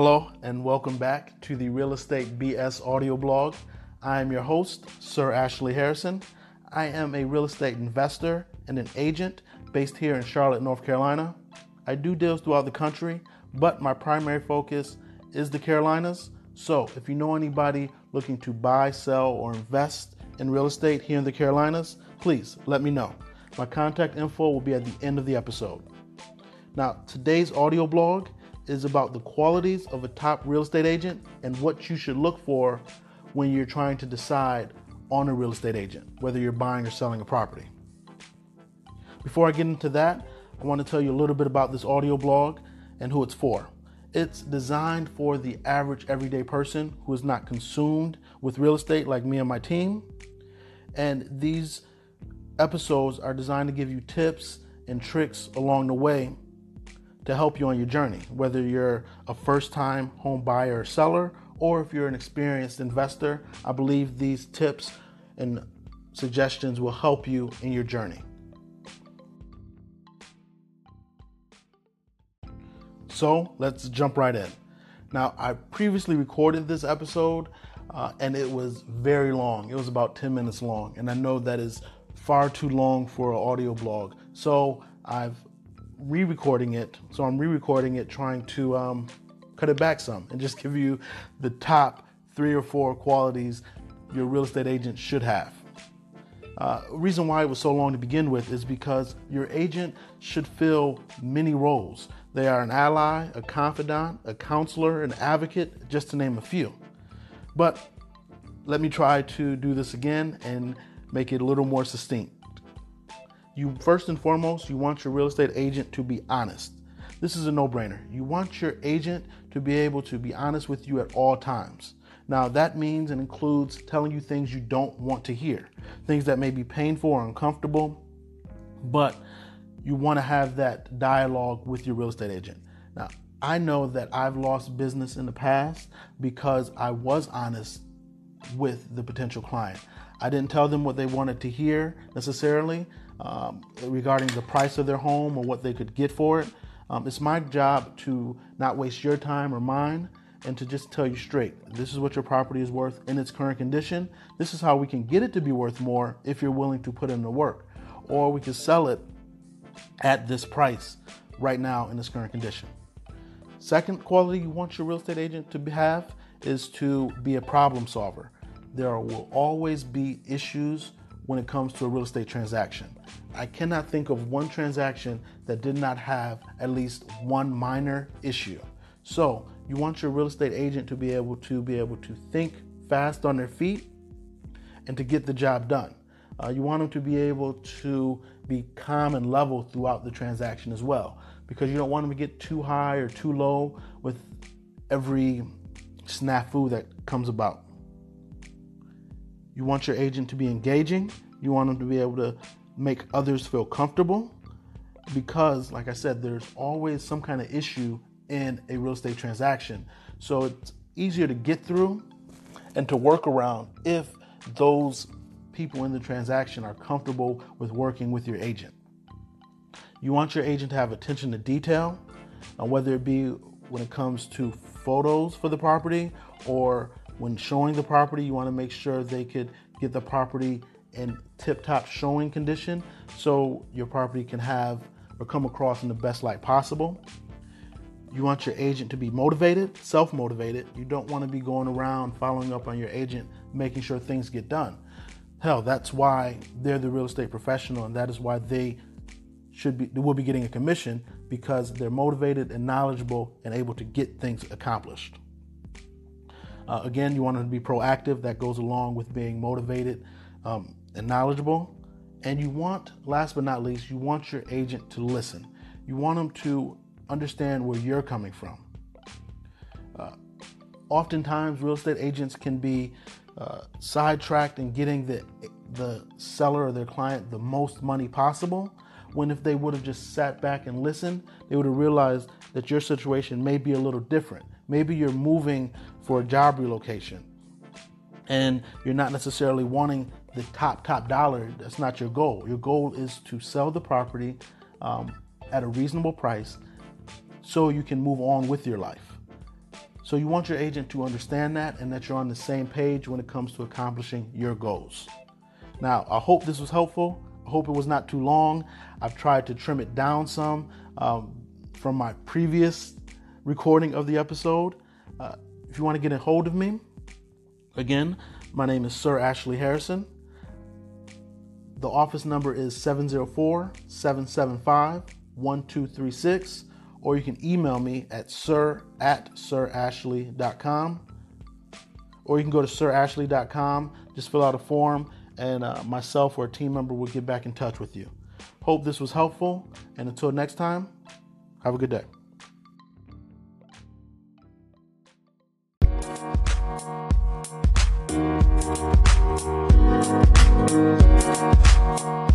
Hello, and welcome back to the Real Estate BS audio blog. I am your host, Sir Ashley Harrison. I am a real estate investor and an agent based here in Charlotte, North Carolina. I do deals throughout the country, but my primary focus is the Carolinas. So, if you know anybody looking to buy, sell, or invest in real estate here in the Carolinas, please let me know. My contact info will be at the end of the episode. Now, today's audio blog is about the qualities of a top real estate agent and what you should look for when you're trying to decide on a real estate agent, whether you're buying or selling a property. Before I get into that, I want to tell you a little bit about this audio blog and who it's for. It's designed for the average everyday person who is not consumed with real estate like me and my team. And these episodes are designed to give you tips and tricks along the way to help you on your journey, whether you're a first time home buyer or seller, or if you're an experienced investor. I believe these tips and suggestions will help you in your journey. So let's jump right in. Now, I previously recorded this episode uh, and it was very long. It was about 10 minutes long, and I know that is far too long for an audio blog. So I've re-recording it. So I'm re-recording it, trying to um, cut it back some and just give you the top three or four qualities your real estate agent should have. Uh, reason why it was so long to begin with is because your agent should fill many roles. They are an ally, a confidant, a counselor, an advocate, just to name a few. But let me try to do this again and make it a little more succinct you first and foremost, you want your real estate agent to be honest. This is a no brainer. You want your agent to be able to be honest with you at all times. Now, that means and includes telling you things you don't want to hear, things that may be painful or uncomfortable, but you want to have that dialogue with your real estate agent. Now, I know that I've lost business in the past because I was honest with the potential client. I didn't tell them what they wanted to hear necessarily um, regarding the price of their home or what they could get for it. Um, it's my job to not waste your time or mine and to just tell you straight this is what your property is worth in its current condition. This is how we can get it to be worth more if you're willing to put in the work. Or we can sell it at this price right now in its current condition. Second quality you want your real estate agent to have is to be a problem solver. There will always be issues when it comes to a real estate transaction. I cannot think of one transaction that did not have at least one minor issue. So, you want your real estate agent to be able to be able to think fast on their feet and to get the job done. Uh, you want them to be able to be calm and level throughout the transaction as well, because you don't want them to get too high or too low with every snafu that comes about. You want your agent to be engaging. You want them to be able to make others feel comfortable because, like I said, there's always some kind of issue in a real estate transaction. So it's easier to get through and to work around if those people in the transaction are comfortable with working with your agent. You want your agent to have attention to detail, uh, whether it be when it comes to photos for the property or when showing the property, you want to make sure they could get the property in tip top showing condition so your property can have or come across in the best light possible. You want your agent to be motivated, self motivated. You don't want to be going around following up on your agent, making sure things get done. Hell, that's why they're the real estate professional, and that is why they should be will be getting a commission because they're motivated and knowledgeable and able to get things accomplished. Uh, again, you want to be proactive. That goes along with being motivated um, and knowledgeable. And you want, last but not least, you want your agent to listen. You want them to understand where you're coming from. Uh, oftentimes, real estate agents can be uh, sidetracked in getting the the seller or their client the most money possible. When if they would have just sat back and listened, they would have realized that your situation may be a little different. Maybe you're moving for a job relocation and you're not necessarily wanting the top, top dollar. That's not your goal. Your goal is to sell the property um, at a reasonable price so you can move on with your life. So you want your agent to understand that and that you're on the same page when it comes to accomplishing your goals. Now, I hope this was helpful. I hope it was not too long. I've tried to trim it down some um, from my previous recording of the episode. Uh, if you want to get a hold of me, again, my name is Sir Ashley Harrison. The office number is 704 775 1236, or you can email me at sir at sirashley.com, or you can go to sirashley.com, just fill out a form, and uh, myself or a team member will get back in touch with you. Hope this was helpful, and until next time, have a good day. Thank you.